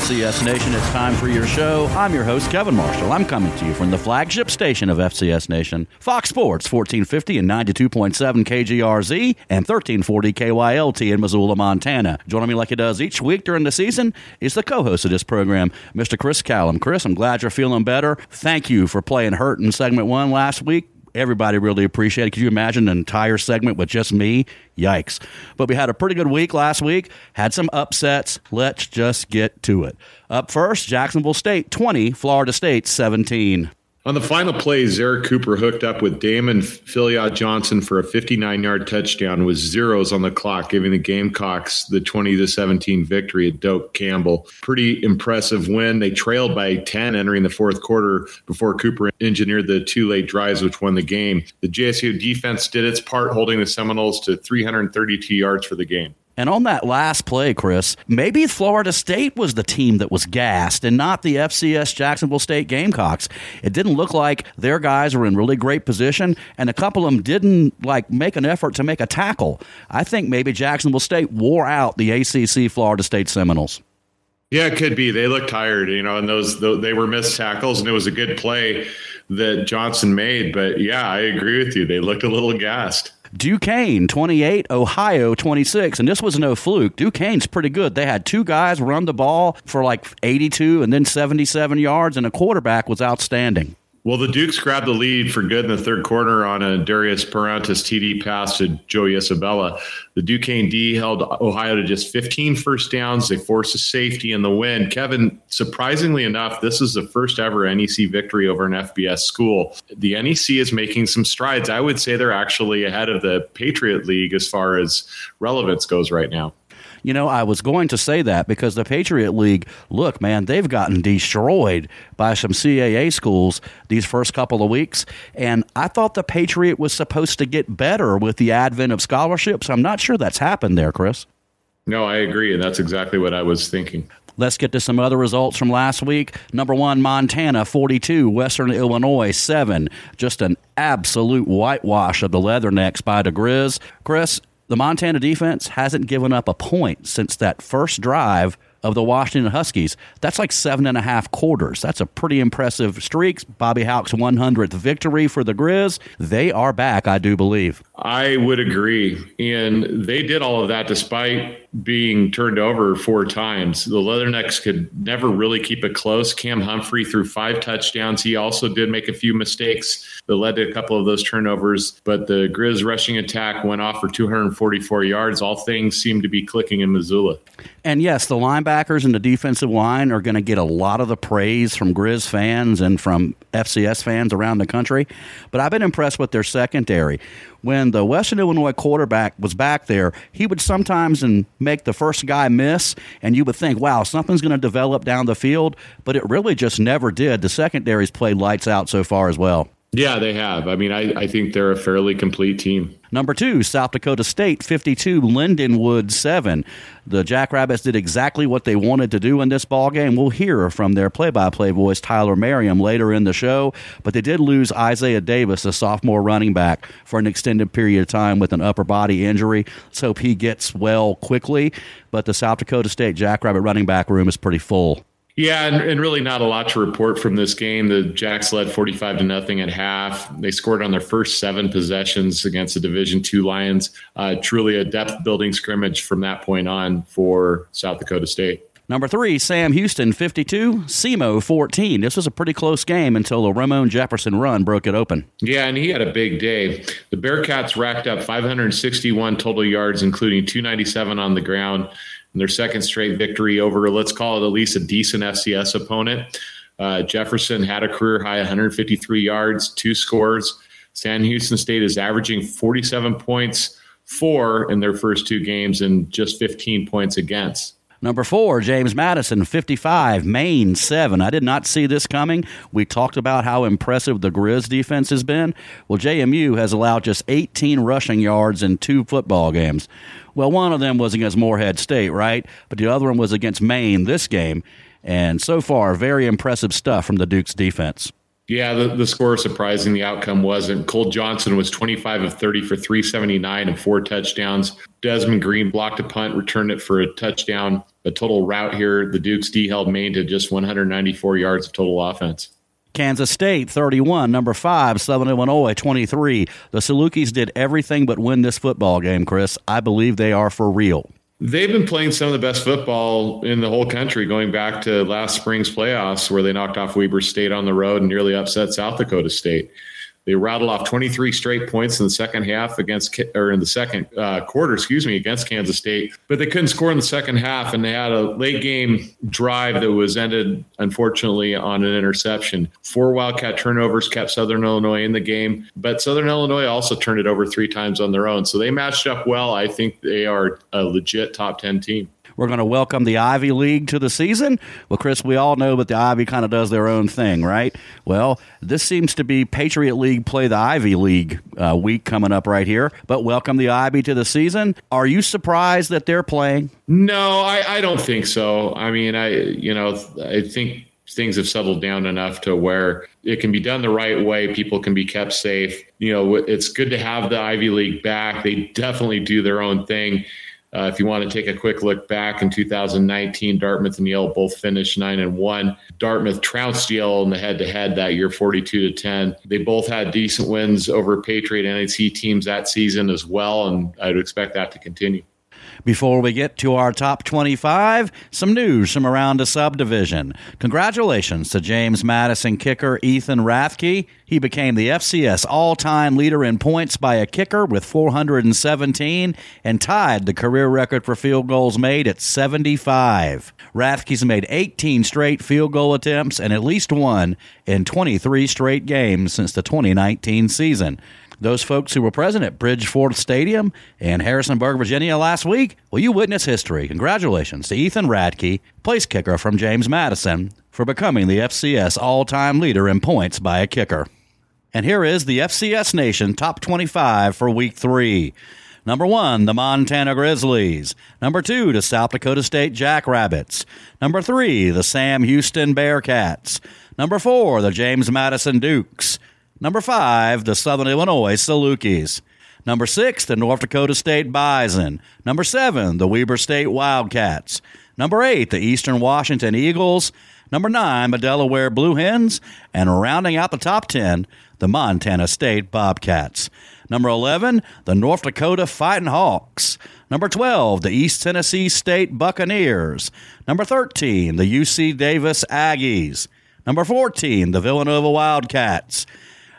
FCS Nation. It's time for your show. I'm your host, Kevin Marshall. I'm coming to you from the flagship station of FCS Nation, Fox Sports, 1450 and 92.7 KGRZ and 1340 KYLT in Missoula, Montana. Joining me like he does each week during the season is the co host of this program, Mr. Chris Callum. Chris, I'm glad you're feeling better. Thank you for playing Hurt in segment one last week everybody really appreciated. Could you imagine an entire segment with just me? Yikes. But we had a pretty good week last week, had some upsets. Let's just get to it. Up first, Jacksonville State 20, Florida State 17. On the final play, Zerrick Cooper hooked up with Damond Philyaw Johnson for a 59 yard touchdown with zeros on the clock, giving the Gamecocks the 20 to 17 victory at Doak Campbell. Pretty impressive win. They trailed by 10 entering the fourth quarter before Cooper engineered the two late drives, which won the game. The JSU defense did its part, holding the Seminoles to 332 yards for the game. And on that last play, Chris, maybe Florida State was the team that was gassed and not the FCS Jacksonville State Gamecocks. It didn't look like their guys were in really great position, and a couple of them didn't like make an effort to make a tackle. I think maybe Jacksonville State wore out the ACC Florida State Seminoles. Yeah, it could be. They looked tired, you know, and those they were missed tackles, and it was a good play that Johnson made. But yeah, I agree with you. They looked a little gassed. Duquesne 28, Ohio 26. And this was no fluke. Duquesne's pretty good. They had two guys run the ball for like 82 and then 77 yards, and a quarterback was outstanding. Well, the Dukes grabbed the lead for good in the third quarter on a Darius Perrantes TD pass to Joey Isabella. The Duquesne D held Ohio to just 15 first downs. They forced a safety in the win. Kevin, surprisingly enough, this is the first ever NEC victory over an FBS school. The NEC is making some strides. I would say they're actually ahead of the Patriot League as far as relevance goes right now. You know, I was going to say that because the Patriot League, look, man, they've gotten destroyed by some CAA schools these first couple of weeks. And I thought the Patriot was supposed to get better with the advent of scholarships. I'm not sure that's happened there, Chris. No, I agree. And that's exactly what I was thinking. Let's get to some other results from last week. Number one, Montana, 42. Western Illinois, 7. Just an absolute whitewash of the Leathernecks by the Grizz. Chris, the Montana defense hasn't given up a point since that first drive of the Washington Huskies. That's like seven and a half quarters. That's a pretty impressive streak. Bobby Hauck's 100th victory for the Grizz. They are back, I do believe. I would agree. And they did all of that despite being turned over four times. The Leathernecks could never really keep it close. Cam Humphrey threw five touchdowns. He also did make a few mistakes that led to a couple of those turnovers, but the Grizz rushing attack went off for 244 yards. All things seem to be clicking in Missoula. And yes, the linebackers and the defensive line are going to get a lot of the praise from Grizz fans and from FCS fans around the country. But I've been impressed with their secondary when the Western Illinois quarterback was back there, he would sometimes and make the first guy miss, and you would think, wow, something's going to develop down the field, but it really just never did. The secondaries played lights out so far as well. Yeah, they have. I mean, I, I think they're a fairly complete team. Number two, South Dakota State, 52, Lindenwood, 7. The Jackrabbits did exactly what they wanted to do in this ball game. We'll hear from their play-by-play voice, Tyler Merriam, later in the show. But they did lose Isaiah Davis, a sophomore running back, for an extended period of time with an upper body injury. Let's hope he gets well quickly. But the South Dakota State Jackrabbit running back room is pretty full. Yeah, and, and, really not a lot to report from this game. The Jacks led 45 to nothing at half. They scored on their first seven possessions against the Division Two Lions. Uh, truly a depth building scrimmage from that point on for South Dakota State. Number three, Sam Houston, 52, SEMO, 14. This was a pretty close game until a Ramon Jefferson run broke it open. Yeah, and he had a big day. The Bearcats racked up 561 total yards, including 297 on the ground their second straight victory over, let's call it at least a decent FCS opponent. Uh, Jefferson had a career high 153 yards, two scores. Sam Houston State is averaging 47 points for in their first two games and just 15 points against. Number four, James Madison, 55, Maine, 7. I did not see this coming. We talked about how impressive the Grizz defense has been. Well, JMU has allowed just 18 rushing yards in two football games. Well, one of them was against Morehead State, right? But the other one was against Maine this game. And so far, very impressive stuff from the Duke's defense. Yeah, the, the score is surprising. The outcome wasn't. Cole Johnson was 25 of 30 for 379 and four touchdowns. Desmond Green blocked a punt, returned it for a touchdown. A total rout here. The Dukes D held Maine to just 194 yards of total offense. Kansas State 31, number 5, Southern Illinois 23. The Salukis did everything but win this football game, Chris. I believe they are for real. They've been playing some of the best football in the whole country going back to last spring's playoffs where they knocked off Weber State on the road and nearly upset South Dakota State. They rattled off 23 straight points in the second half against, or in the second uh, quarter, excuse me, against Kansas State, but they couldn't score in the second half, and they had a late game drive that was ended, unfortunately, on an interception. Four Wildcat turnovers kept Southern Illinois in the game, but Southern Illinois also turned it over three times on their own. So they matched up well. I think they are a legit top 10 team. We're going to welcome the Ivy League to the season. Well, Chris, we all know that the Ivy kind of does their own thing, right? Well, this seems to be Patriot League play the Ivy League uh, week coming up right here. But welcome the Ivy to the season. Are you surprised that they're playing? No, I, I don't think so. I mean, I you know I think things have settled down enough to where it can be done the right way. People can be kept safe. You know, it's good to have the Ivy League back. They definitely do their own thing. Uh, if you want to take a quick look back in 2019, Dartmouth and Yale both finished nine and one. Dartmouth trounced Yale in the head-to-head that year, 42 to 10. They both had decent wins over Patriot NIC teams that season as well, and I'd expect that to continue. Before we get to our top 25, some news from around the subdivision. Congratulations to James Madison kicker Ethan Ratke. He became the FCS all time leader in points by a kicker with 417 and tied the career record for field goals made at 75. Ratke's made 18 straight field goal attempts and at least one in 23 straight games since the 2019 season those folks who were present at Bridgeforth Stadium in Harrisonburg, Virginia last week, well, you witness history. Congratulations to Ethan Ratke, place kicker from James Madison, for becoming the FCS all time leader in points by a kicker. And here is the FCS Nation Top 25 for Week 3. Number one, the Montana Grizzlies. Number two, the South Dakota State Jackrabbits. Number three, the Sam Houston Bearcats. Number four, the James Madison Dukes. Number five, the Southern Illinois Salukis. Number six, the North Dakota State Bison. Number seven, the Weber State Wildcats. Number eight, the Eastern Washington Eagles. Number nine, the Delaware Blue Hens. And rounding out the top 10, the Montana State Bobcats. Number 11, the North Dakota Fighting Hawks. Number 12, the East Tennessee State Buccaneers. Number 13, the UC Davis Aggies. Number 14, the Villanova Wildcats.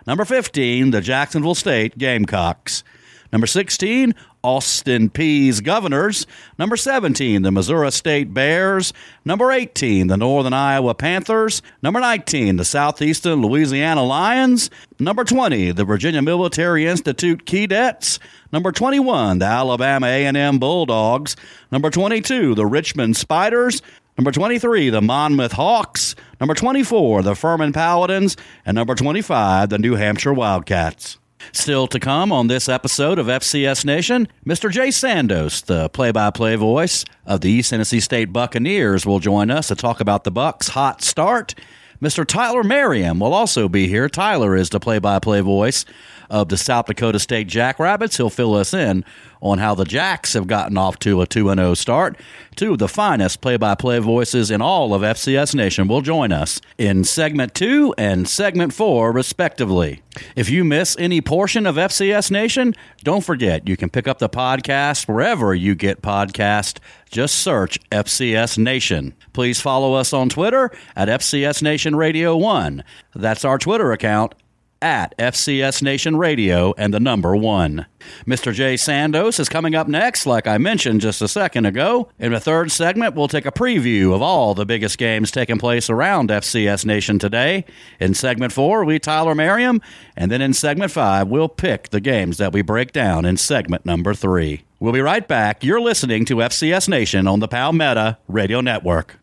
Number 15, the Jacksonville State Gamecocks. Number 16, Austin Peay's Governors. Number 17, the Missouri State Bears. Number 18, the Northern Iowa Panthers. Number 19, the Southeastern Louisiana Lions. Number 20, the Virginia Military Institute Keydets. Number 21, the Alabama A&M Bulldogs. Number 22, the Richmond Spiders. Number 23, the Monmouth Hawks. Number 24, the Furman Paladins. And number 25, the New Hampshire Wildcats. Still to come on this episode of FCS Nation, Mr. Jay Sandos, the play-by-play voice of the East Tennessee State Buccaneers, will join us to talk about the Bucks' hot start. Mr. Tyler Merriam will also be here. Tyler is the play-by-play voice of the South Dakota State Jackrabbits. He'll fill us in on how the Jacks have gotten off to a 2 0 start. Two of the finest play by play voices in all of FCS Nation will join us in segment two and segment four, respectively. If you miss any portion of FCS Nation, don't forget you can pick up the podcast wherever you get podcast. Just search FCS Nation. Please follow us on Twitter at FCS Nation Radio 1. That's our Twitter account at FCS Nation Radio and the number one. Mr. Jay Sandos is coming up next, like I mentioned just a second ago. In the third segment, we'll take a preview of all the biggest games taking place around FCS Nation today. In segment four, we Tyler Merriam, and then in segment five, we'll pick the games that we break down in segment number three. We'll be right back. You're listening to FCS Nation on the Palmetto Radio Network.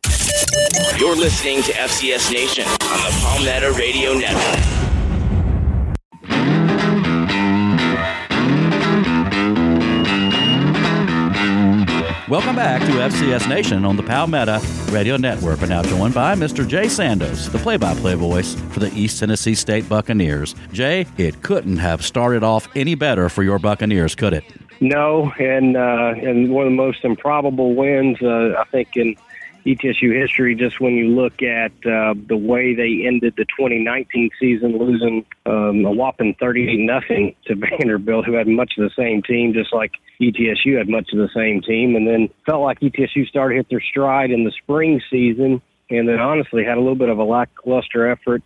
You're listening to FCS Nation on the Palmetto Radio Network. Welcome back to FCS Nation on the Palmetto Radio Network. We're now joined by Mr. Jay Sandos, the play-by-play voice for the East Tennessee State Buccaneers. Jay, it couldn't have started off any better for your Buccaneers, could it? No, and uh, and one of the most improbable wins, uh, I think, in ETSU history. Just when you look at uh, the way they ended the 2019 season, losing um, a whopping 38 nothing to Vanderbilt, who had much of the same team, just like ETSU had much of the same team, and then felt like ETSU started hit their stride in the spring season, and then honestly had a little bit of a lackluster effort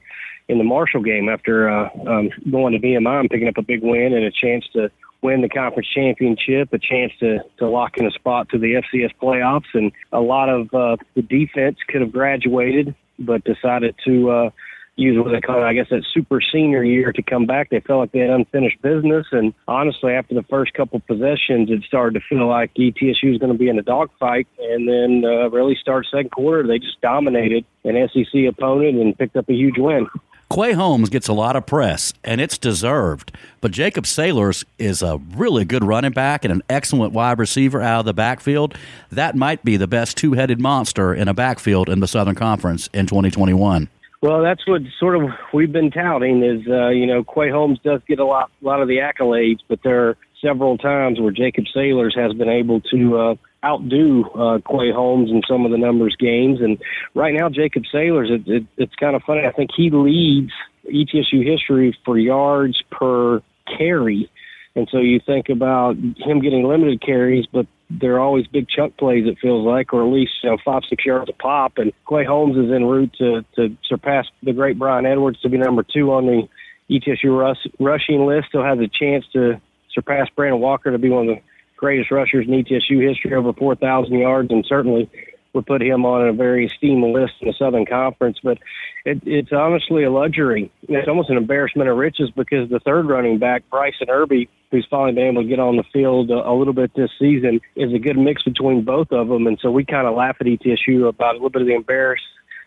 in the Marshall game after uh, um, going to VMI and picking up a big win and a chance to win the conference championship, a chance to, to lock in a spot to the FCS playoffs. And a lot of uh, the defense could have graduated, but decided to uh, use what they call, I guess, that super senior year to come back. They felt like they had unfinished business. And honestly, after the first couple possessions, it started to feel like ETSU was going to be in a dogfight. And then uh, really start second quarter, they just dominated an SEC opponent and picked up a huge win. Quay Holmes gets a lot of press, and it's deserved. But Jacob Saylors is a really good running back and an excellent wide receiver out of the backfield. That might be the best two headed monster in a backfield in the Southern Conference in 2021. Well, that's what sort of we've been touting is, uh, you know, Quay Holmes does get a lot, lot of the accolades, but there are several times where Jacob Saylors has been able to uh, outdo uh, Quay Holmes in some of the numbers games. And right now, Jacob Saylors, it, it, it's kind of funny. I think he leads ETSU history for yards per carry. And so you think about him getting limited carries, but they're always big chunk plays, it feels like, or at least you know, five, six yards a pop. And Quay Holmes is en route to, to surpass the great Brian Edwards to be number two on the ETSU rush, rushing list. Still has a chance to surpass Brandon Walker to be one of the greatest rushers in ETSU history, over 4,000 yards, and certainly would put him on a very esteemed list in the Southern Conference. But it, it's honestly a luxury. It's almost an embarrassment of riches because the third running back, Bryson Irby, who's finally been able to get on the field a, a little bit this season, is a good mix between both of them. And so we kind of laugh at ETSU about a little bit of the embarrass,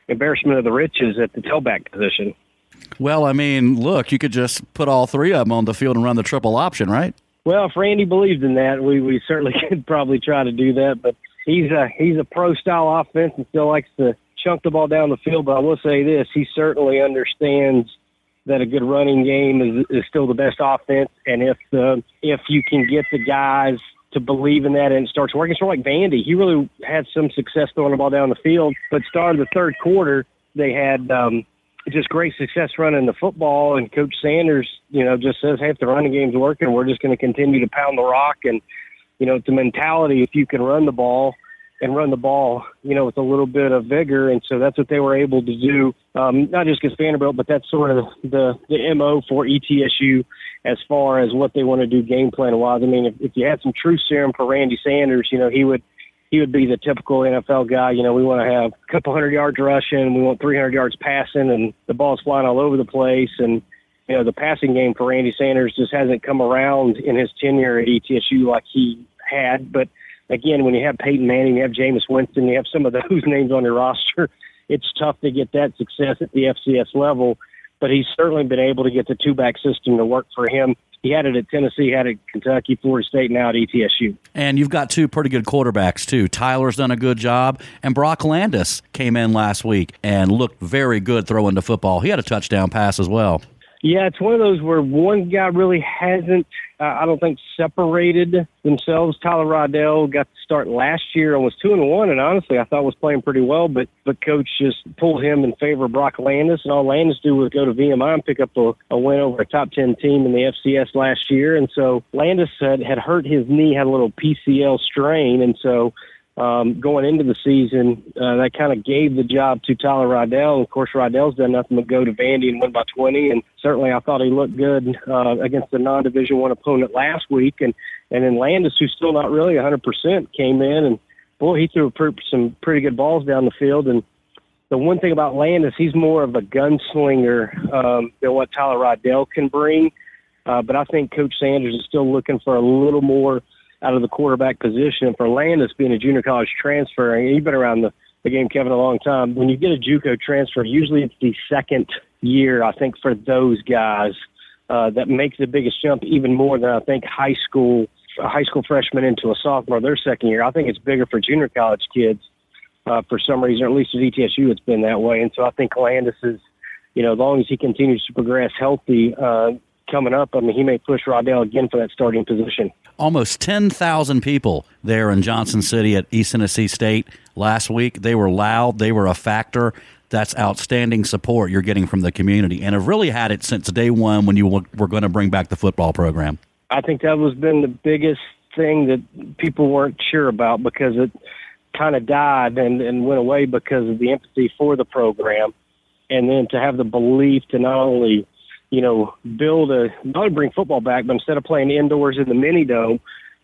embarrassment of the riches at the tailback position. Well, I mean, look, you could just put all three of them on the field and run the triple option, right? Well, if Randy believed in that, we we certainly could probably try to do that. But he's a he's a pro style offense and still likes to chunk the ball down the field. But I will say this: he certainly understands that a good running game is is still the best offense. And if the if you can get the guys to believe in that and it starts working, sort of like Vandy, he really had some success throwing the ball down the field. But started the third quarter, they had um, just great success running the football. And Coach Sanders, you know, just says, hey, if the running game's working, we're just going to continue to pound the rock. And, you know, it's a mentality if you can run the ball and run the ball, you know, with a little bit of vigor. And so that's what they were able to do, um, not just against Vanderbilt, but that's sort of the, the MO for ETSU as far as what they want to do game plan wise. I mean, if, if you had some true serum for Randy Sanders, you know, he would – he would be the typical NFL guy. You know, we want to have a couple hundred yards rushing, we want 300 yards passing, and the ball's flying all over the place. And you know, the passing game for Randy Sanders just hasn't come around in his tenure at ETSU like he had. But again, when you have Peyton Manning, you have Jameis Winston, you have some of those names on your roster, it's tough to get that success at the FCS level. But he's certainly been able to get the two back system to work for him he had it at Tennessee, had it at Kentucky, Florida State, now at ETSU. And you've got two pretty good quarterbacks too. Tyler's done a good job, and Brock Landis came in last week and looked very good throwing the football. He had a touchdown pass as well. Yeah, it's one of those where one guy really hasn't, uh, I don't think, separated themselves. Tyler Riddell got to start last year and was two and one, and honestly, I thought was playing pretty well. But but coach just pulled him in favor of Brock Landis, and all Landis do was go to VMI and pick up a, a win over a top ten team in the FCS last year. And so Landis had had hurt his knee, had a little PCL strain, and so um, going into the season, uh, that kind of gave the job to Tyler Riddell. Of course, Riddell's done nothing but go to Vandy and win by 20. And certainly, I thought he looked good uh, against the non-Division One opponent last week. And and then Landis, who's still not really 100%, came in and boy, he threw some pretty good balls down the field. And the one thing about Landis, he's more of a gunslinger um, than what Tyler Riddell can bring. Uh, but I think Coach Sanders is still looking for a little more out of the quarterback position. And for Landis being a junior college transfer, and you've been around the, the game, Kevin, a long time. When you get a JUCO transfer, usually it's the second year, I think, for those guys uh, that makes the biggest jump even more than I think high school a high school freshman into a sophomore their second year. I think it's bigger for junior college kids uh, for some reason, or at least at ETSU, it's been that way. And so I think Landis is, you know, as long as he continues to progress healthy, uh, coming up, I mean, he may push Riddell again for that starting position. Almost 10,000 people there in Johnson City at East Tennessee State last week. They were loud, they were a factor. That's outstanding support you're getting from the community and have really had it since day one when you were going to bring back the football program. I think that was been the biggest thing that people weren't sure about because it kind of died and, and went away because of the empathy for the program. And then to have the belief to not only you know, build a not bring football back, but instead of playing indoors in the mini dome,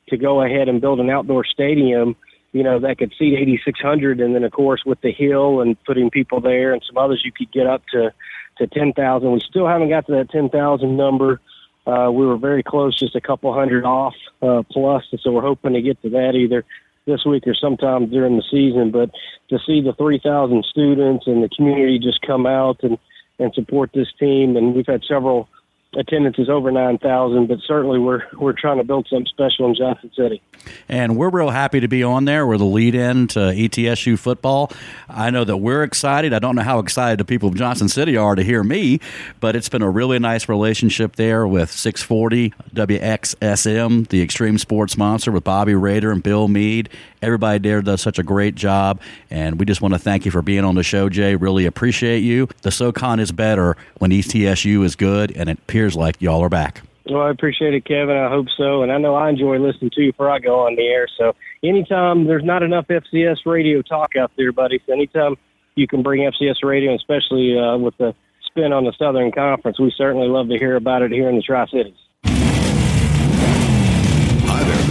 to go ahead and build an outdoor stadium, you know, that could seat 8,600, and then of course with the hill and putting people there and some others, you could get up to to 10,000. We still haven't got to that 10,000 number. Uh, we were very close, just a couple hundred off uh, plus, and so we're hoping to get to that either this week or sometime during the season. But to see the 3,000 students and the community just come out and and support this team. And we've had several attendances over 9,000, but certainly we're we're trying to build something special in Johnson City. And we're real happy to be on there. We're the lead in to ETSU football. I know that we're excited. I don't know how excited the people of Johnson City are to hear me, but it's been a really nice relationship there with 640 WXSM, the extreme sports monster with Bobby Raider and Bill Mead. Everybody there does such a great job, and we just want to thank you for being on the show, Jay. Really appreciate you. The SoCon is better when ETSU is good, and it appears like y'all are back. Well, I appreciate it, Kevin. I hope so. And I know I enjoy listening to you before I go on the air. So anytime there's not enough FCS radio talk out there, buddy, so anytime you can bring FCS radio, especially uh, with the spin on the Southern Conference, we certainly love to hear about it here in the Tri Cities.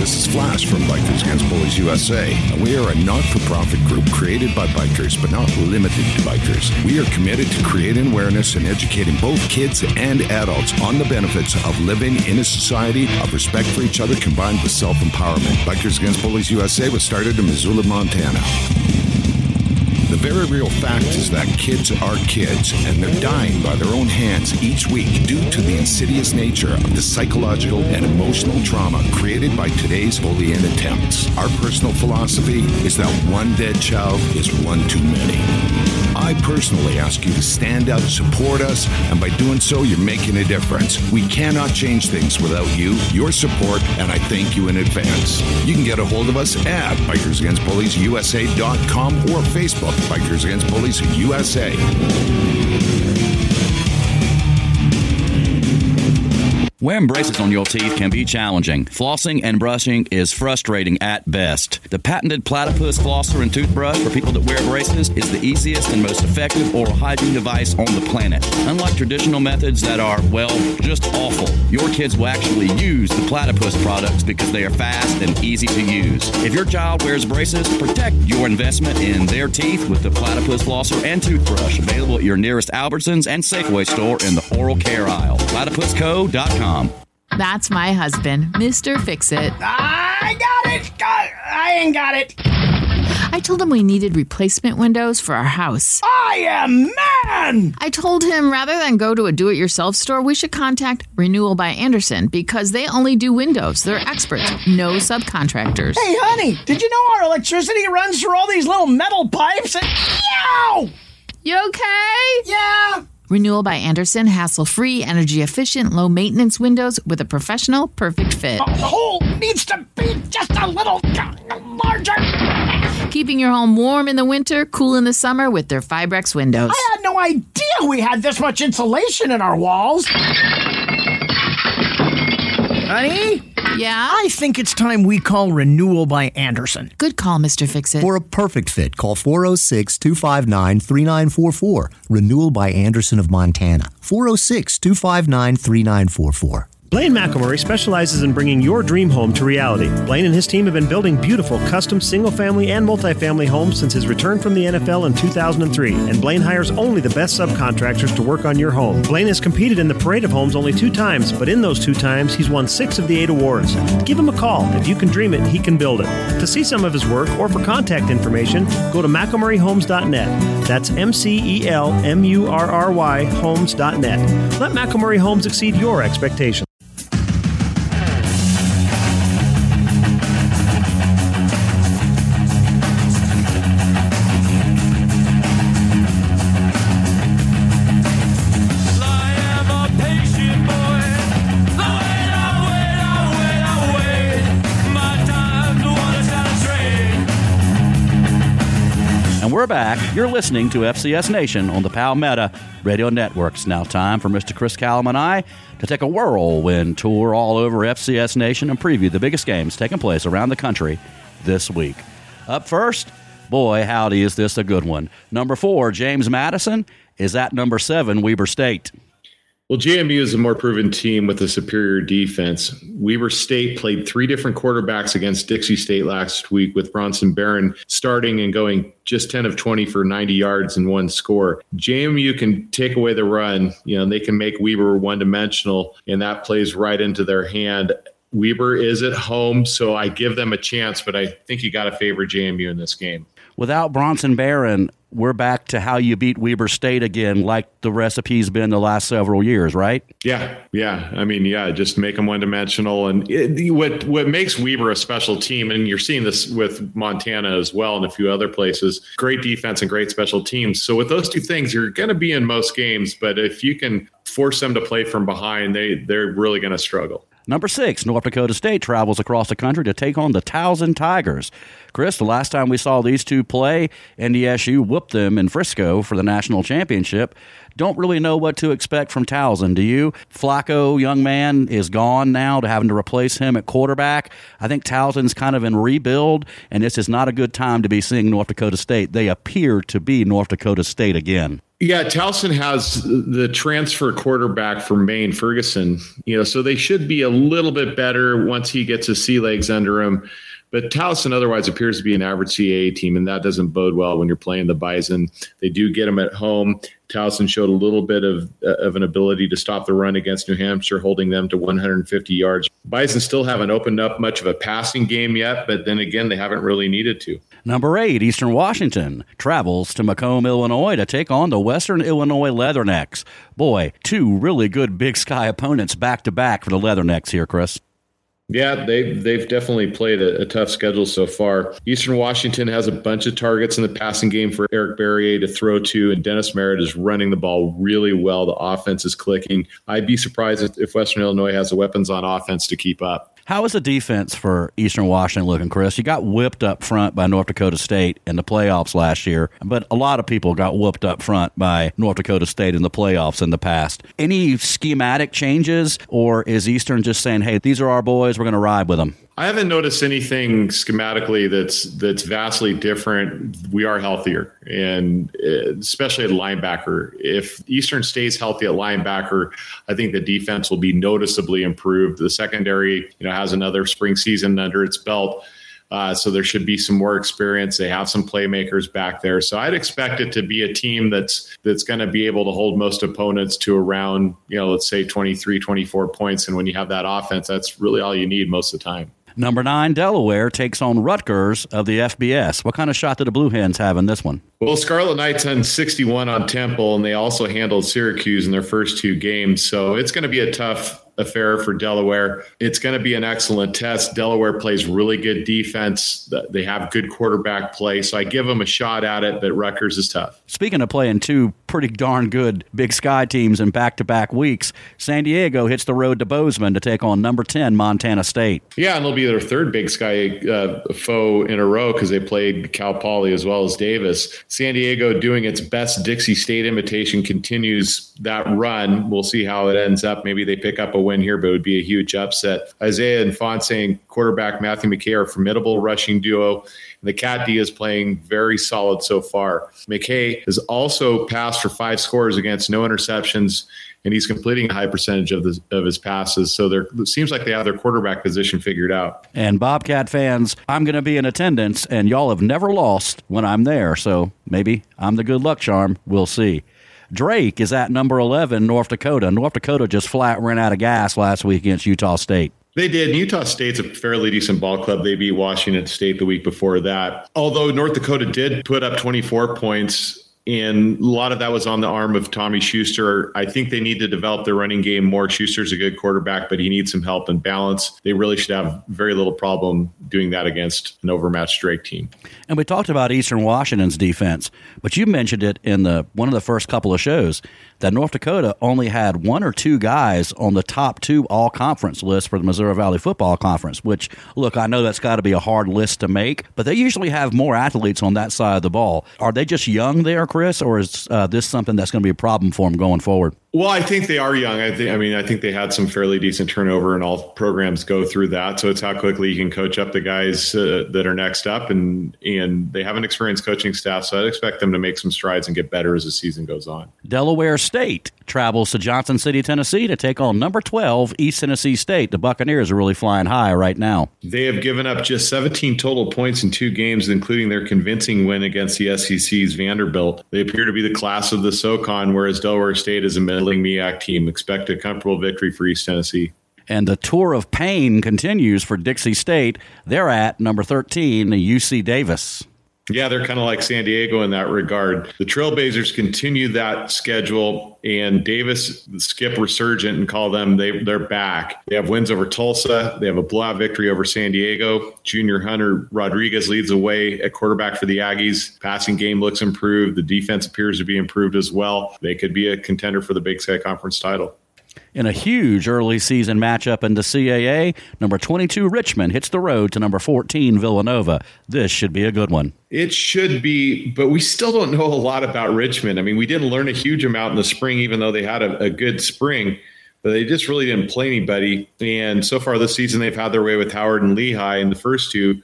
This is Flash from Bikers Against Bullies USA. We are a not for profit group created by bikers, but not limited to bikers. We are committed to creating awareness and educating both kids and adults on the benefits of living in a society of respect for each other combined with self empowerment. Bikers Against Bullies USA was started in Missoula, Montana. Very real fact is that kids are kids, and they're dying by their own hands each week due to the insidious nature of the psychological and emotional trauma created by today's bullying attempts. Our personal philosophy is that one dead child is one too many. I personally ask you to stand up, support us, and by doing so, you're making a difference. We cannot change things without you, your support, and I thank you in advance. You can get a hold of us at BikersAgainstBulliesUSA.com or Facebook, Bikers Against Bullies USA. Wearing braces on your teeth can be challenging. Flossing and brushing is frustrating at best. The patented platypus flosser and toothbrush for people that wear braces is the easiest and most effective oral hygiene device on the planet. Unlike traditional methods that are, well, just awful, your kids will actually use the platypus products because they are fast and easy to use. If your child wears braces, protect your investment in their teeth with the platypus flosser and toothbrush available at your nearest Albertsons and Safeway store in the oral care aisle. Platypusco.com. That's my husband, Mr. Fix It. I got it! I ain't got it! I told him we needed replacement windows for our house. I am man! I told him rather than go to a do it yourself store, we should contact Renewal by Andersen because they only do windows. They're experts, no subcontractors. Hey, honey, did you know our electricity runs through all these little metal pipes? And... Yow! You okay? Yeah! Renewal by Andersen, hassle free, energy efficient, low maintenance windows with a professional, perfect fit. The hole needs to be just a little larger. Keeping your home warm in the winter, cool in the summer with their Fibrex windows. I had no idea we had this much insulation in our walls. Honey? Yeah? I think it's time we call Renewal by Andersen. Good call, Mr. Fixit. For a perfect fit, call 406 259 3944. Renewal by Andersen of Montana. 406 259 3944. Blaine McElmurry specializes in bringing your dream home to reality. Blaine and his team have been building beautiful custom single family and multifamily homes since his return from the NFL in 2003. And Blaine hires only the best subcontractors to work on your home. Blaine has competed in the Parade of Homes only two times, but in those two times, he's won six of the eight awards. Give him a call. If you can dream it, he can build it. To see some of his work or for contact information, go to McElmurryHomes.net. That's M C E L M U R R Y Homes.net. Let McElmurry Homes exceed your expectations. We're back. You're listening to FCS Nation on the Palmetto Radio Networks. Now, time for Mr. Chris Callum and I to take a whirlwind tour all over FCS Nation and preview the biggest games taking place around the country this week. Up first, boy, howdy, is this a good one. Number four, James Madison, is at number seven, Weber State. Well, JMU is a more proven team with a superior defense. Weber State played three different quarterbacks against Dixie State last week, with Bronson Barron starting and going just 10 of 20 for 90 yards and one score. JMU can take away the run, you know, they can make Weber one dimensional, and that plays right into their hand. Weber is at home, so I give them a chance, but I think you got to favor JMU in this game. Without Bronson Barron, we're back to how you beat Weber State again, like the recipe's been the last several years, right? Yeah, yeah. I mean, yeah, just make them one dimensional. And it, what what makes Weber a special team, and you're seeing this with Montana as well, and a few other places. Great defense and great special teams. So with those two things, you're going to be in most games. But if you can force them to play from behind, they they're really going to struggle. Number six, North Dakota State travels across the country to take on the Towson Tigers. Chris, the last time we saw these two play, NDSU whooped them in Frisco for the national championship. Don't really know what to expect from Towson, do you? Flacco, young man, is gone now to having to replace him at quarterback. I think Towson's kind of in rebuild, and this is not a good time to be seeing North Dakota State. They appear to be North Dakota State again. Yeah, Towson has the transfer quarterback from Maine, Ferguson. You know, so they should be a little bit better once he gets his sea legs under him. But Towson otherwise appears to be an average CAA team, and that doesn't bode well when you're playing the Bison. They do get them at home. Towson showed a little bit of, uh, of an ability to stop the run against New Hampshire, holding them to 150 yards. Bison still haven't opened up much of a passing game yet, but then again, they haven't really needed to. Number eight, Eastern Washington travels to Macomb, Illinois to take on the Western Illinois Leathernecks. Boy, two really good Big Sky opponents back to back for the Leathernecks here, Chris. Yeah, they've they've definitely played a, a, tough schedule so far. Eastern Washington has a bunch of targets in the passing game for Eric Barriere to throw to, and Dennis Merritt is running the ball really well. The offense is clicking. I'd be surprised if Western Illinois has the weapons on offense to keep up. How is the defense for Eastern Washington looking, Chris? You got whipped up front by North Dakota State in the playoffs last year, but a lot of people got whooped up front by North Dakota State in the playoffs in the past. Any schematic changes, or is Eastern just saying, hey, these are our boys, we're going to ride with them? I haven't noticed anything schematically that's that's vastly different. We are healthier, and uh, especially at linebacker. If Eastern stays healthy at linebacker, I think the defense will be noticeably improved. The secondary, you know, has another spring season under its belt. Uh, so there should be some more experience. They have some playmakers back there. So I'd expect it to be a team that's that's going to be able to hold most opponents to around, you know, let's say 23, 24 points. And when you have that offense, that's really all you need most of the time. Number nine, Delaware takes on Rutgers of the FBS. What kind of shot did the Blue Hens have in this one? Well, Scarlet Knights on 61 on Temple, and they also handled Syracuse in their first two games. So it's going to be a tough affair for Delaware. It's going to be an excellent test. Delaware plays really good defense. They have good quarterback play. So I give them a shot at it, but Rutgers is tough. Speaking of playing two pretty darn good Big Sky teams in back to back weeks, San Diego hits the road to Bozeman to take on number 10 Montana State. Yeah, and it'll be their third Big Sky uh, foe in a row because they played Cal Poly as well as Davis. San Diego doing its best Dixie State imitation continues that run. We'll see how it ends up. Maybe they pick up a win here, but it would be a huge upset. Isaiah Ifanse, quarterback Matthew McKay, are a formidable rushing duo. The Cat D is playing very solid so far. McKay has also passed for five scores against no interceptions, and he's completing a high percentage of, the, of his passes. So there seems like they have their quarterback position figured out. And Bobcat fans, I'm going to be in attendance, and y'all have never lost when I'm there. So maybe I'm the good luck charm. We'll see. Drake is at number 11, North Dakota. North Dakota just flat ran out of gas last week against Utah State. They did. Utah State's a fairly decent ball club. They beat Washington State the week before that. Although North Dakota did put up 24 points and a lot of that was on the arm of Tommy Schuster. I think they need to develop their running game more. Schuster's a good quarterback, but he needs some help and balance. They really should have very little problem doing that against an overmatched Drake team. And we talked about Eastern Washington's defense, but you mentioned it in the one of the first couple of shows. That North Dakota only had one or two guys on the top two all conference list for the Missouri Valley Football Conference, which, look, I know that's got to be a hard list to make, but they usually have more athletes on that side of the ball. Are they just young there, Chris, or is uh, this something that's going to be a problem for them going forward? Well, I think they are young. I think. I mean, I think they had some fairly decent turnover, and all programs go through that. So it's how quickly you can coach up the guys uh, that are next up, and and they have an experienced coaching staff. So I'd expect them to make some strides and get better as the season goes on. Delaware State travels to Johnson City, Tennessee, to take on number twelve East Tennessee State. The Buccaneers are really flying high right now. They have given up just 17 total points in two games, including their convincing win against the SEC's Vanderbilt. They appear to be the class of the SoCon, whereas Delaware State is a middling MEAC team. Expect a comfortable victory for East Tennessee. And the tour of pain continues for Dixie State. They're at number 13, UC Davis. Yeah, they're kind of like San Diego in that regard. The Trailblazers continue that schedule, and Davis skip resurgent and call them they they're back. They have wins over Tulsa. They have a blowout victory over San Diego. Junior Hunter Rodriguez leads away way at quarterback for the Aggies. Passing game looks improved. The defense appears to be improved as well. They could be a contender for the Big Sky Conference title. In a huge early season matchup in the CAA, number 22 Richmond hits the road to number 14 Villanova. This should be a good one. It should be, but we still don't know a lot about Richmond. I mean, we didn't learn a huge amount in the spring, even though they had a, a good spring, but they just really didn't play anybody. And so far this season, they've had their way with Howard and Lehigh in the first two,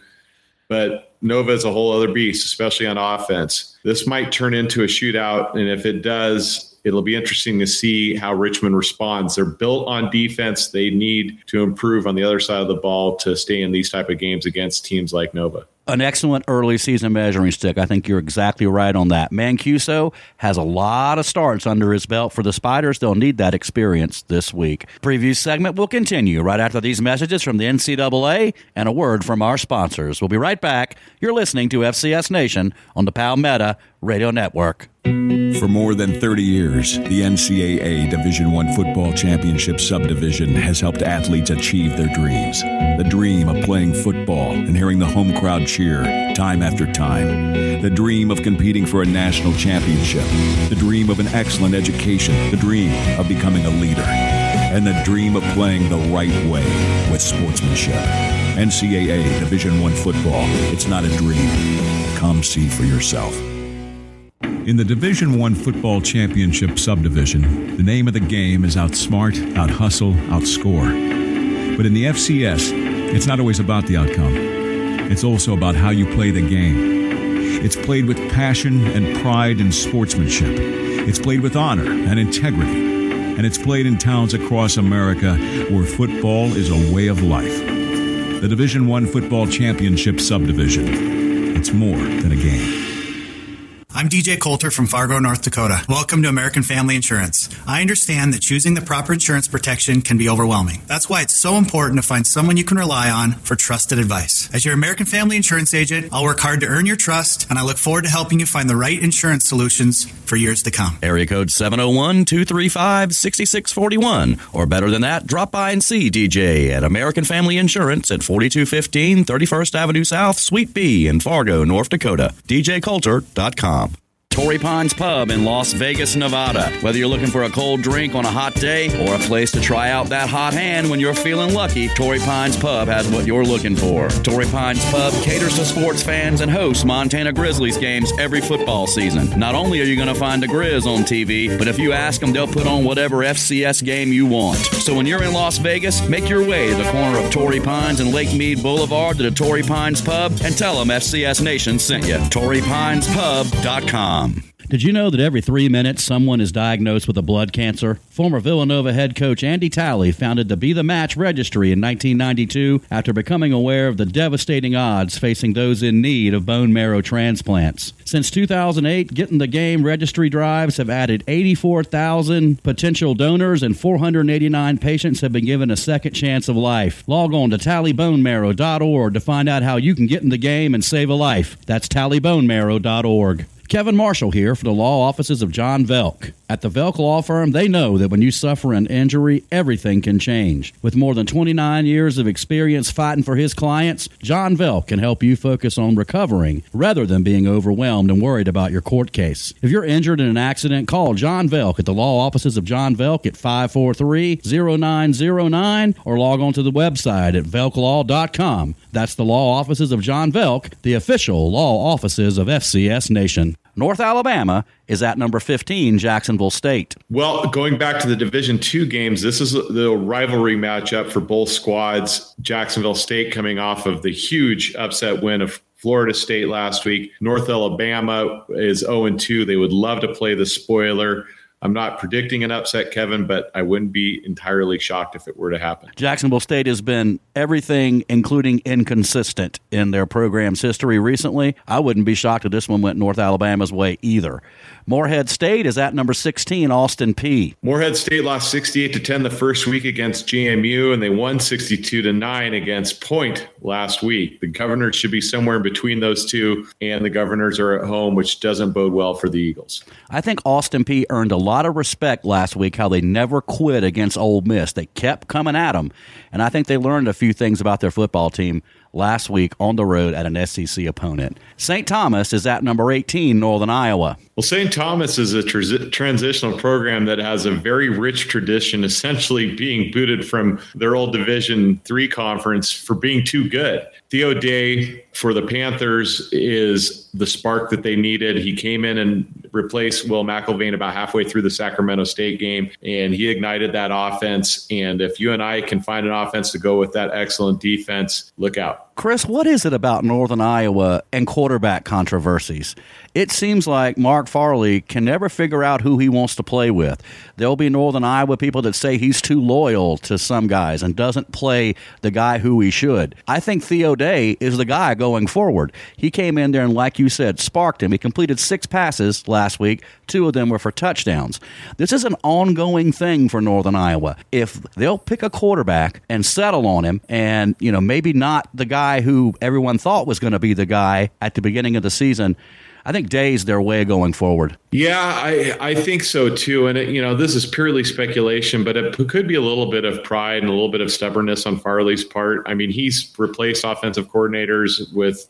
but Nova is a whole other beast, especially on offense. This might turn into a shootout, and if it does, it'll be interesting to see how Richmond responds. They're built on defense. They need to improve on the other side of the ball to stay in these type of games against teams like Nova. An excellent early season measuring stick. I think you're exactly right on that. Mancuso has a lot of starts under his belt for the Spiders. They'll need that experience this week. Preview segment will continue right after these messages from the NCAA and a word from our sponsors. We'll be right back. You're listening to FCS Nation on the Palmetto Radio Network. For more than 30 years, the NCAA Division I Football Championship Subdivision has helped athletes achieve their dreams. The dream of playing football and hearing the home crowd cheer time after time. The dream of competing for a national championship. The dream of an excellent education. The dream of becoming a leader. And the dream of playing the right way with sportsmanship. NCAA Division I football. It's not a dream. Come see for yourself. In the Division One Football Championship subdivision, the name of the game is outsmart, outhustle, outscore. But in the FCS, it's not always about the outcome. It's also about how you play the game. It's played with passion and pride and sportsmanship. It's played with honor and integrity. And it's played in towns across America where football is a way of life. The Division One Football Championship subdivision. It's more than a game. I'm DJ Coulter from Fargo, North Dakota. Welcome to American Family Insurance. I understand that choosing the proper insurance protection can be overwhelming. That's why it's so important to find someone you can rely on for trusted advice. As your American Family Insurance agent, I'll work hard to earn your trust, and I look forward to helping you find the right insurance solutions for years to come. Area code 701 235 6641. Or better than that, drop by and see DJ at American Family Insurance at 4215 31st Avenue South, Suite B in Fargo, North Dakota. DJCoulter.com. Torrey Pines Pub in Las Vegas, Nevada. Whether you're looking for a cold drink on a hot day or a place to try out that hot hand when you're feeling lucky, Torrey Pines Pub has what you're looking for. Torrey Pines Pub caters to sports fans and hosts Montana Grizzlies games every football season. Not only are you going to find the Grizz on TV, but if you ask them, they'll put on whatever FCS game you want. So when you're in Las Vegas, make your way to the corner of Torrey Pines and Lake Mead Boulevard to the Torrey Pines Pub and tell them FCS Nation sent you. TorreyPinesPub.com com. Did you know that every three minutes someone is diagnosed with a blood cancer? Former Villanova head coach Andy Talley founded the Be the Match Registry in 1992 after becoming aware of the devastating odds facing those in need of bone marrow transplants. Since 2008, Get in the Game registry drives have added 84,000 potential donors and 489 patients have been given a second chance of life. Log on to tallybonemaro.org to find out how you can get in the game and save a life. That's tallybonemaro.org. Kevin Marshall here for the law offices of John Velk. At the Velk Law Firm, they know that when you suffer an injury, everything can change. With more than 29 years of experience fighting for his clients, John Velk can help you focus on recovering rather than being overwhelmed and worried about your court case. If you're injured in an accident, call John Velk at the law offices of John Velk at 543 0909 or log on to the website at velklaw.com. That's the law offices of John Velk, the official law offices of FCS Nation. North Alabama is at number 15, Jacksonville State. Well, going back to the Division Two games, this is the rivalry matchup for both squads. Jacksonville State coming off of the huge upset win of Florida State last week. North Alabama is 0 2. They would love to play the spoiler. I'm not predicting an upset, Kevin, but I wouldn't be entirely shocked if it were to happen. Jacksonville State has been everything, including inconsistent, in their program's history recently. I wouldn't be shocked if this one went North Alabama's way either. Morehead State is at number 16, Austin Peay. Morehead State lost 68 to 10 the first week against JMU, and they won 62 to 9 against Point last week. The Governors should be somewhere in between those two, and the Governors are at home, which doesn't bode well for the Eagles. I think Austin Peay earned a lot of respect last week how they never quit against Ole Miss. They kept coming at them, and I think they learned a few things about their football team last week on the road at an SEC opponent. St. Thomas is at number 18, Northern Iowa. Well, St. Thomas is a tr- transitional program that has a very rich tradition, essentially being booted from their old Division three conference for being too good. Theo Day for the Panthers is the spark that they needed. He came in and replaced Will McElvain about halfway through the Sacramento State game, and he ignited that offense. And if UNI can find an offense to go with that excellent defense, look out. Chris, what is it about Northern Iowa and quarterback controversies? It seems like Mark Farley can never figure out who he wants to play with. There'll be Northern Iowa people that say he's too loyal to some guys and doesn't play the guy who he should. I think Theo Day is the guy going forward. He came in there and, like you said, sparked him. He completed six passes last week, two of them were for touchdowns. This is an ongoing thing for Northern Iowa. If they'll pick a quarterback and settle on him, and, you know, maybe not the guy guy who everyone thought was going to be the guy at the beginning of the season. I think Day's their way going forward. Yeah, I, I think so too. And, it, you know, this is purely speculation, but it could be a little bit of pride and a little bit of stubbornness on Farley's part. I mean, he's replaced offensive coordinators with,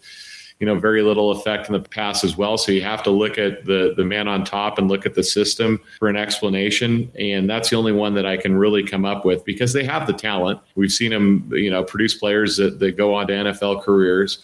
you know, very little effect in the past as well. So you have to look at the the man on top and look at the system for an explanation. And that's the only one that I can really come up with because they have the talent. We've seen them, you know, produce players that, that go on to NFL careers,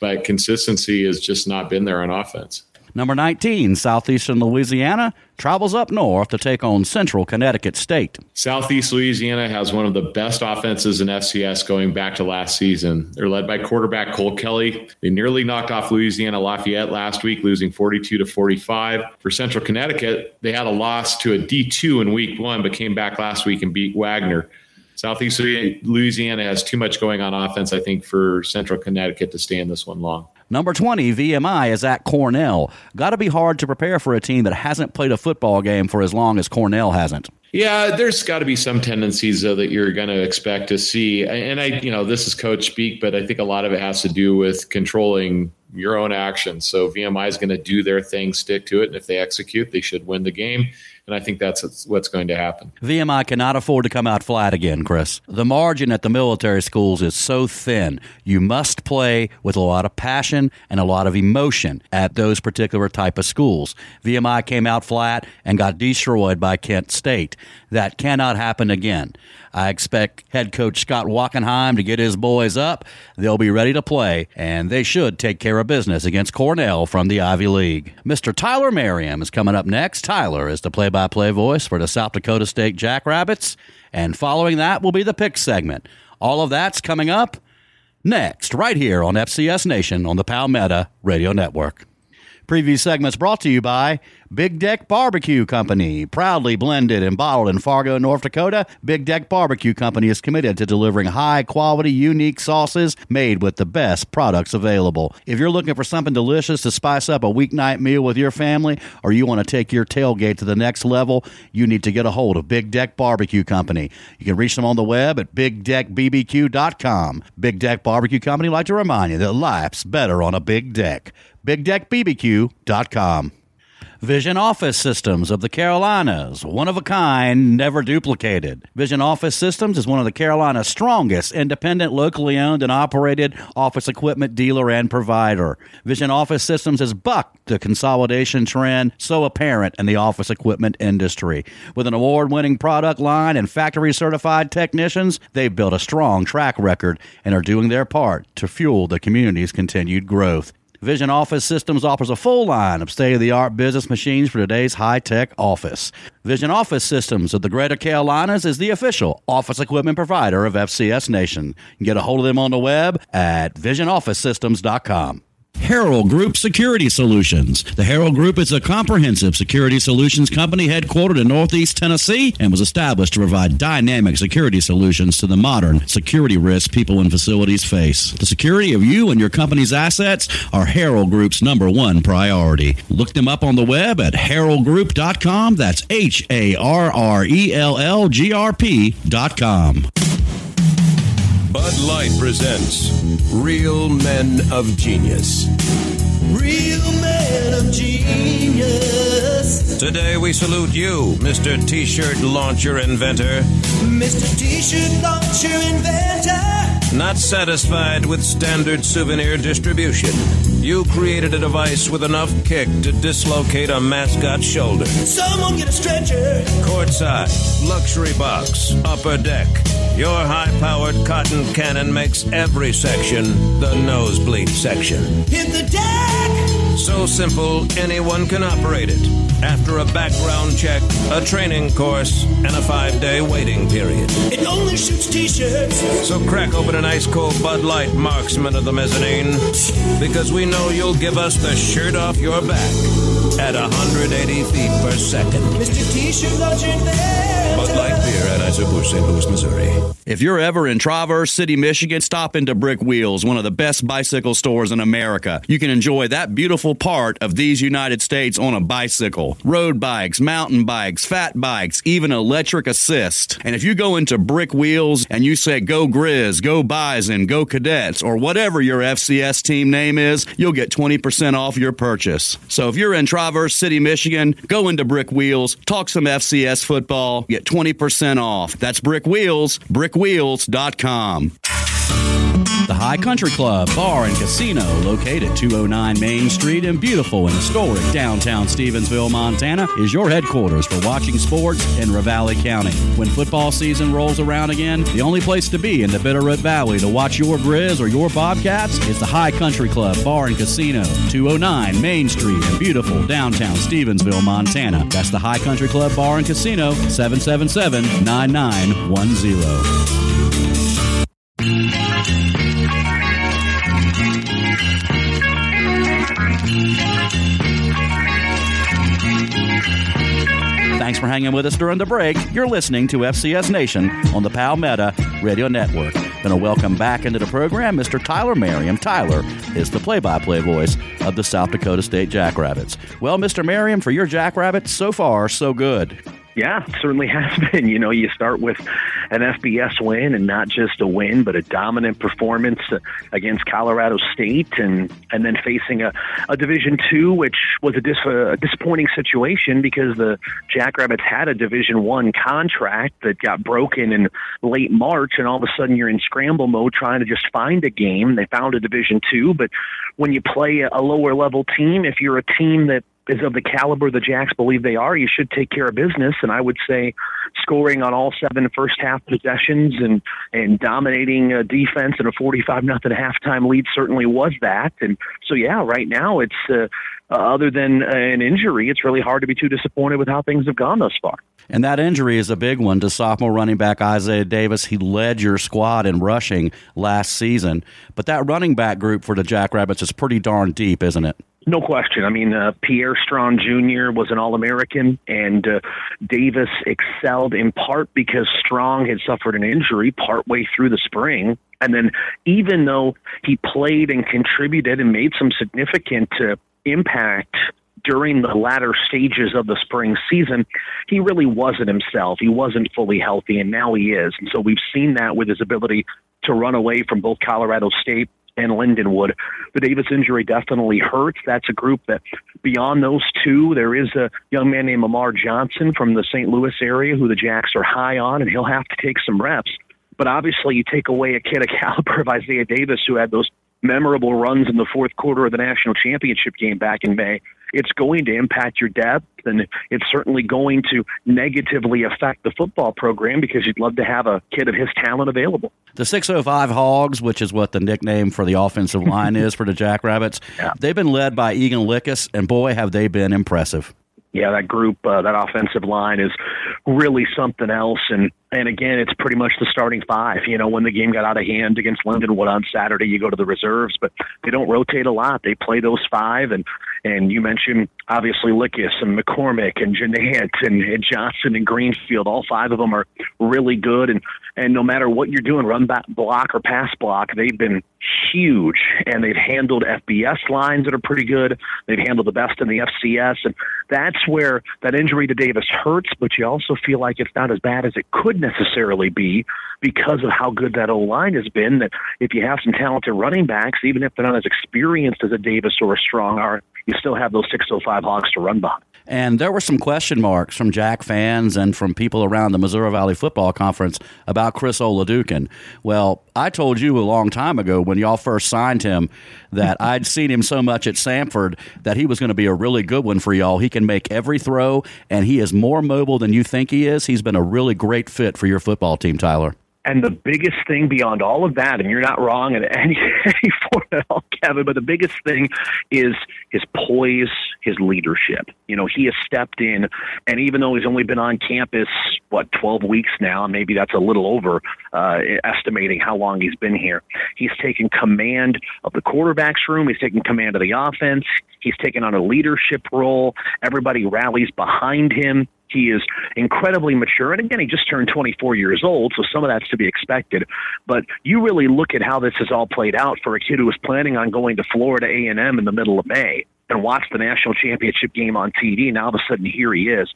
but consistency has just not been there on offense. Number 19, Southeastern Louisiana travels up north to take on Central Connecticut State. Southeast Louisiana has one of the best offenses in FCS going back to last season. They're led by quarterback Cole Kelly. They nearly knocked off Louisiana Lafayette last week, losing 42 to 45. For Central Connecticut, they had a loss to a D2 in week one, but came back last week and beat Wagner. Southeast Louisiana has too much going on offense, I think, for Central Connecticut to stay in this one long. Number 20, VMI is at Cornell. Got to be hard to prepare for a team that hasn't played a football game for as long as Cornell hasn't. Yeah, there's got to be some tendencies though that you're going to expect to see, and I, you know, this is coach speak, but I think a lot of it has to do with controlling your own actions. So VMI is going to do their thing, stick to it, and if they execute, they should win the game. And I think that's what's going to happen. VMI cannot afford to come out flat again, Chris. The margin at the military schools is so thin. You must play with a lot of passion and a lot of emotion at those particular type of schools. VMI came out flat and got destroyed by Kent State. That cannot happen again. I expect head coach Scott Wachenheim to get his boys up. They'll be ready to play, and they should take care of business against Cornell from the Ivy League. Mr. Tyler Merriam is coming up next. Tyler is the play by play voice for the South Dakota State Jackrabbits, and following that will be the pick segment. All of that's coming up next, right here on FCS Nation on the Palmetto Radio Network. Previous segments brought to you by Big Deck Barbecue Company. Proudly blended and bottled in Fargo, North Dakota, Big Deck Barbecue Company is committed to delivering high quality, unique sauces made with the best products available. If you're looking for something delicious to spice up a weeknight meal with your family, or you want to take your tailgate to the next level, you need to get a hold of Big Deck Barbecue Company. You can reach them on the web at bigdeckbbq.com. Big Deck Barbecue Company like to remind you that life's better on a big deck bigdeckbbq.com. Vision Office Systems of the Carolinas, one of a kind, never duplicated. Vision Office Systems is one of the Carolinas' strongest independent, locally owned and operated office equipment dealer and provider. Vision Office Systems has bucked the consolidation trend so apparent in the office equipment industry. With an award winning product line and factory certified technicians, they've built a strong track record and are doing their part to fuel the community's continued growth. Vision Office Systems offers a full line of state of the art business machines for today's high tech office. Vision Office Systems of the Greater Carolinas is the official office equipment provider of FCS Nation. Get a hold of them on the web at visionofficesystems.com. Harrell Group Security Solutions. The Harrell Group is a comprehensive security solutions company headquartered in Northeast Tennessee and was established to provide dynamic security solutions to the modern security risks people and facilities face. The security of you and your company's assets are Harrell Group's number one priority. Look them up on the web at haroldgroup.com. That's H A R R E L L G R P.com. Bud Light presents Real Men of Genius. Real men of genius. Today we salute you, Mr. T shirt launcher inventor. Mr. T-shirt launcher inventor. Not satisfied with standard souvenir distribution, you created a device with enough kick to dislocate a mascot's shoulder. Someone get a stretcher. Courtside, luxury box, upper deck. Your high powered cotton cannon makes every section the nosebleed section. Hit the deck. So simple, anyone can operate it. After a background check, a training course, and a five day waiting period. It only shoots t-shirts. So crack open an ice cold Bud Light marksman of the mezzanine, because we know you'll give us the shirt off your back at 180 feet per second. Mr. T-shirt launcher inventor. Bud Light beer at Anheuser-Busch, St. Louis, Missouri. If you're ever in Traverse City, Michigan, stop into Brick Wheels, one of the best bicycle stores in America. You can enjoy that beautiful part of these United States on a bicycle. Road bikes, mountain bikes, fat bikes, even electric assist. And if you go into Brick Wheels and you say go Grizz, go Bison, go Cadets, or whatever your FCS team name is, you'll get 20% off your purchase. So if you're in Traverse City, Michigan, go into Brick Wheels, talk some FCS football, get 20% off. That's Brick Wheels, brickwheels.com. The High Country Club, Bar and Casino, located at 209 Main Street in beautiful and historic downtown Stevensville, Montana, is your headquarters for watching sports in Ravalli County. When football season rolls around again, the only place to be in the Bitterroot Valley to watch your Grizz or your Bobcats is the High Country Club, Bar and Casino, 209 Main Street in beautiful downtown Stevensville, Montana. That's the High Country Club, Bar and Casino, 777 9910. Thanks for hanging with us during the break. You're listening to FCS Nation on the Palmetto Radio Network. Gonna welcome back into the program Mr. Tyler Merriam. Tyler is the play-by-play voice of the South Dakota State Jackrabbits. Well, Mr. Merriam, for your Jackrabbits, so far so good. Yeah, certainly has been. You know, you start with an FBS win and not just a win, but a dominant performance against Colorado State, and and then facing a, a Division two, which was a, dis, a disappointing situation because the Jackrabbits had a Division one contract that got broken in late March, and all of a sudden you're in scramble mode trying to just find a game. They found a Division two, but when you play a lower level team, if you're a team that is of the caliber the Jacks believe they are, you should take care of business. And I would say scoring on all seven first half possessions and and dominating defense and a 45 nothing halftime lead certainly was that. And so yeah, right now it's uh, uh, other than an injury, it's really hard to be too disappointed with how things have gone thus far. And that injury is a big one to sophomore running back Isaiah Davis. He led your squad in rushing last season, but that running back group for the Jackrabbits is pretty darn deep, isn't it? No question. I mean, uh, Pierre Strong Jr. was an All American, and uh, Davis excelled in part because Strong had suffered an injury partway through the spring. And then, even though he played and contributed and made some significant uh, impact during the latter stages of the spring season, he really wasn't himself. He wasn't fully healthy, and now he is. And so we've seen that with his ability to run away from both Colorado State and Lindenwood. The Davis injury definitely hurts. That's a group that, beyond those two, there is a young man named Amar Johnson from the St. Louis area who the Jacks are high on, and he'll have to take some reps. But obviously, you take away a kid of caliber of Isaiah Davis who had those memorable runs in the fourth quarter of the national championship game back in May. It's going to impact your depth, and it's certainly going to negatively affect the football program because you'd love to have a kid of his talent available. The 605 Hogs, which is what the nickname for the offensive line is for the Jackrabbits, Yeah. they've been led by Egan Lickus, and boy, have they been impressive. yeah, that group, uh, that offensive line is really something else. And and again, it's pretty much the starting five. You know, when the game got out of hand against Lindenwood on Saturday, you go to the reserves, but they don't rotate a lot. They play those five, and and you mentioned obviously Lickus and McCormick and Genant and, and Johnson and Greenfield. All five of them are really good, and and no matter what you're doing, run back block or pass block, they've been huge, and they've handled FBS lines that are pretty good. They've handled the best in the FCS, and that's where that injury to Davis hurts. But you also feel like it's not as bad as it could necessarily be because of how good that O line has been. That if you have some talented running backs, even if they're not as experienced as a Davis or a Strong are, you still have those 605 Hogs to run behind. And there were some question marks from Jack fans and from people around the Missouri Valley Football Conference about Chris Oladokin. Well, I told you a long time ago when y'all first signed him that I'd seen him so much at Samford that he was going to be a really good one for y'all. He can make every throw, and he is more mobile than you think he is. He's been a really great fit for your football team, Tyler. And the biggest thing beyond all of that, and you're not wrong in any, any form at all, Kevin, but the biggest thing is his poise, his leadership. You know, he has stepped in, and even though he's only been on campus, what, 12 weeks now, maybe that's a little over uh, estimating how long he's been here, he's taken command of the quarterback's room, he's taken command of the offense, he's taken on a leadership role. Everybody rallies behind him. He is incredibly mature. And again, he just turned 24 years old, so some of that's to be expected. But you really look at how this has all played out for a kid who was planning on going to Florida A&M in the middle of May and watch the national championship game on TV. Now all of a sudden, here he is.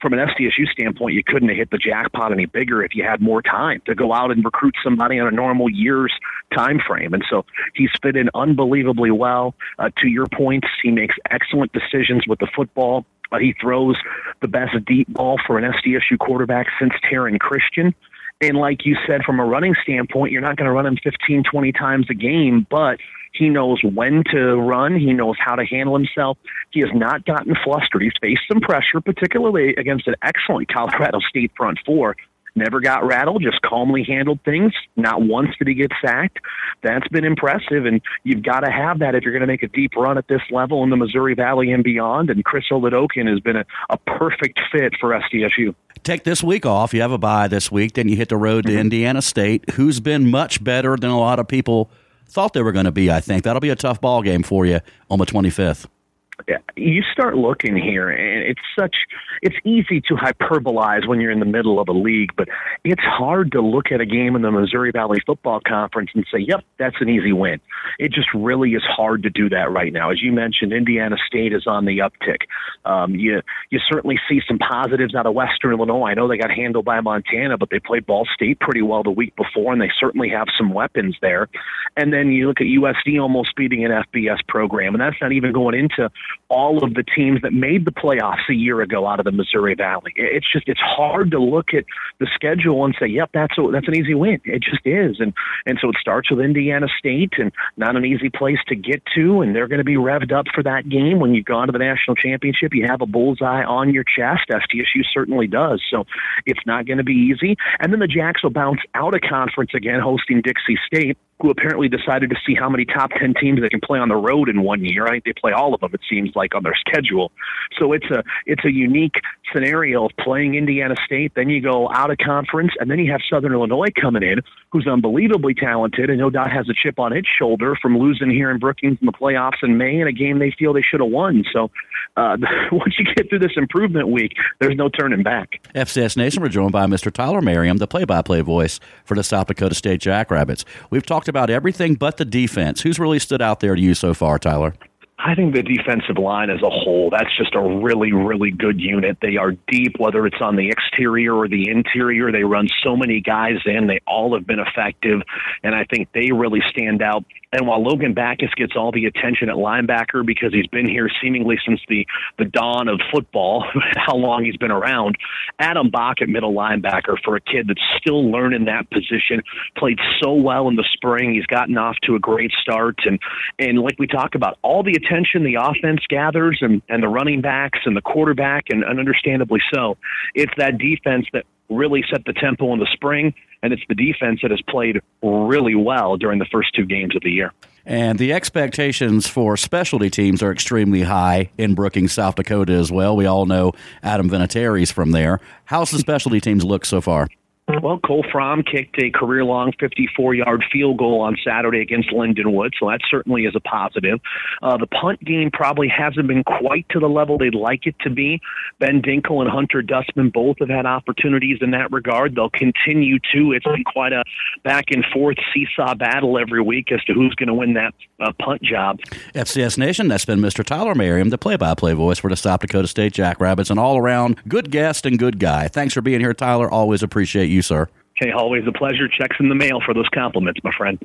From an SDSU standpoint, you couldn't have hit the jackpot any bigger if you had more time to go out and recruit somebody on a normal year's time frame. And so he's fit in unbelievably well. Uh, to your points, he makes excellent decisions with the football. Uh, he throws the best deep ball for an SDSU quarterback since Taryn Christian. And like you said, from a running standpoint, you're not going to run him 15, 20 times a game, but he knows when to run. He knows how to handle himself. He has not gotten flustered. He's faced some pressure, particularly against an excellent Colorado State front four. Never got rattled, just calmly handled things. Not once did he get sacked. That's been impressive, and you've got to have that if you're going to make a deep run at this level in the Missouri Valley and beyond. And Chris Oladokin has been a, a perfect fit for SDSU. Take this week off. You have a bye this week. Then you hit the road to mm-hmm. Indiana State, who's been much better than a lot of people thought they were going to be. I think that'll be a tough ball game for you on the 25th. You start looking here, and it's such it's easy to hyperbolize when you're in the middle of a league, but it's hard to look at a game in the Missouri Valley Football Conference and say, "Yep, that's an easy win." It just really is hard to do that right now. As you mentioned, Indiana State is on the uptick. Um, you you certainly see some positives out of Western Illinois. I know they got handled by Montana, but they played Ball State pretty well the week before, and they certainly have some weapons there. And then you look at USD almost beating an FBS program, and that's not even going into all of the teams that made the playoffs a year ago out of the Missouri Valley. It's just it's hard to look at the schedule and say, "Yep, that's a, that's an easy win." It just is, and and so it starts with Indiana State, and not an easy place to get to, and they're going to be revved up for that game. When you've gone to the national championship, you have a bullseye on your chest. SDSU certainly does, so it's not going to be easy. And then the Jacks will bounce out of conference again, hosting Dixie State who apparently decided to see how many top 10 teams they can play on the road in one year. I think they play all of them, it seems like, on their schedule. So it's a it's a unique scenario of playing Indiana State. Then you go out of conference, and then you have Southern Illinois coming in, who's unbelievably talented and no doubt has a chip on its shoulder from losing here in Brookings in the playoffs in May in a game they feel they should have won. So uh, once you get through this improvement week, there's no turning back. FCS Nation, we're joined by Mr. Tyler Merriam, the play-by-play voice for the South Dakota State Jackrabbits. We've talked about everything but the defense. Who's really stood out there to you so far, Tyler? I think the defensive line as a whole, that's just a really, really good unit. They are deep, whether it's on the exterior or the interior. They run so many guys in. They all have been effective. And I think they really stand out And while Logan Backus gets all the attention at linebacker because he's been here seemingly since the, the dawn of football, how long he's been around, Adam Bock at middle linebacker for a kid that's still learning that position, played so well in the spring. He's gotten off to a great start. And, and like we talk about, all the attention the offense gathers and, and the running backs and the quarterback, and, and understandably so, it's that defense that really set the tempo in the spring, and it's the defense that has played really well during the first two games of the year. And the expectations for specialty teams are extremely high in Brookings, South Dakota as well. We all know Adam Vinatieri's from there. How's the specialty teams look so far? Well, Cole Fromm kicked a career long 54 yard field goal on Saturday against Lindenwood, so that certainly is a positive. Uh, the punt game probably hasn't been quite to the level they'd like it to be. Ben Dinkle and Hunter Dustman both have had opportunities in that regard. They'll continue to. It's been quite a back and forth seesaw battle every week as to who's going to win that uh, punt job. FCS Nation, that's been Mr. Tyler Merriam, the play by play voice for the South Dakota State Jackrabbits, an all around good guest and good guy. Thanks for being here, Tyler. Always appreciate you, sir. Hey, always a pleasure. Checks in the mail for those compliments, my friend.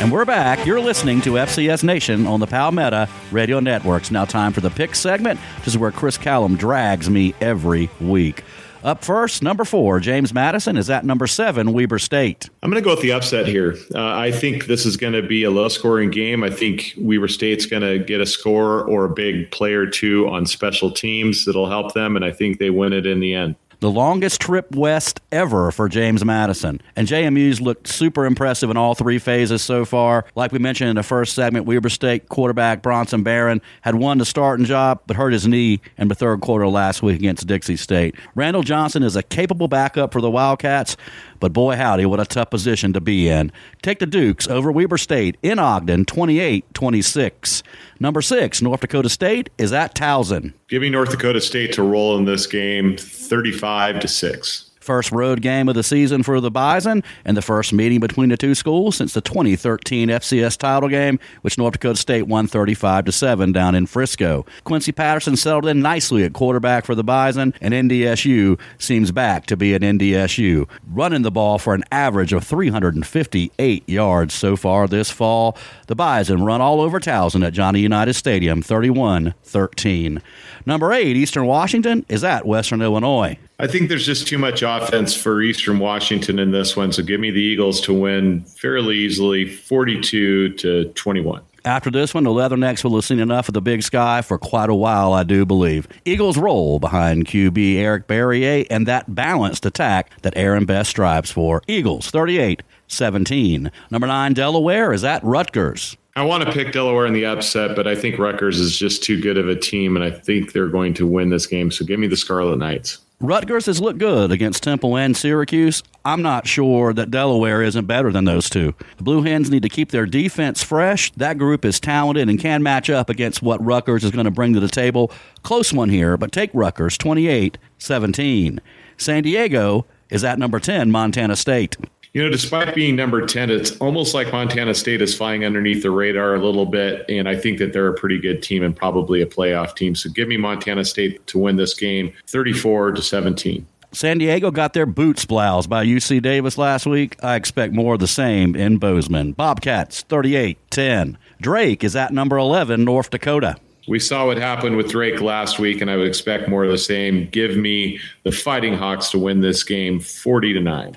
And we're back. You're listening to FCS Nation on the Palmetto Radio Networks. Now, time for the pick segment. This is where Chris Callum drags me every week. Up first, number four, James Madison is at number seven, Weber State. I'm going to go with the upset here. Uh, I think this is going to be a low scoring game. I think Weber State's going to get a score or a big play or two on special teams that'll help them, and I think they win it in the end the longest trip west ever for James Madison. And JMU's looked super impressive in all three phases so far. Like we mentioned in the first segment, Weber State quarterback Bronson Barron had won the starting job, but hurt his knee in the third quarter last week against Dixie State. Randall Johnson is a capable backup for the Wildcats, but boy, howdy, what a tough position to be in. Take the Dukes over Weber State in Ogden, 28 26. Number six, North Dakota State is at Towson. Give me North Dakota State to roll in this game 35 to 6. First road game of the season for the Bison and the first meeting between the two schools since the 2013 FCS title game, which North Dakota State won 35 to 7 down in Frisco. Quincy Patterson settled in nicely at quarterback for the Bison, and NDSU seems back to be an NDSU, running the ball for an average of 358 yards so far this fall. The Bison run all over Towson at Johnny Unitas Stadium 31 13. Number eight, Eastern Washington is at Western Illinois. I think there's just too much offense for Eastern Washington in this one. So give me the Eagles to win fairly easily 42 to 21. After this one, the Leathernecks will have seen enough of the big sky for quite a while, I do believe. Eagles roll behind QB Eric Barriere and that balanced attack that Aaron Best strives for. Eagles 38 17. Number nine, Delaware is at Rutgers. I want to pick Delaware in the upset, but I think Rutgers is just too good of a team, and I think they're going to win this game. So give me the Scarlet Knights. Rutgers has looked good against Temple and Syracuse. I'm not sure that Delaware isn't better than those two. The Blue Hens need to keep their defense fresh. That group is talented and can match up against what Rutgers is going to bring to the table. Close one here, but take Rutgers 28 17. San Diego is at number 10, Montana State you know, despite being number 10, it's almost like Montana State is flying underneath the radar a little bit. And I think that they're a pretty good team and probably a playoff team. So give me Montana State to win this game 34 to 17. San Diego got their boots bloused by UC Davis last week. I expect more of the same in Bozeman. Bobcats 38 10. Drake is at number 11, North Dakota. We saw what happened with Drake last week, and I would expect more of the same. Give me the Fighting Hawks to win this game 40 to 9.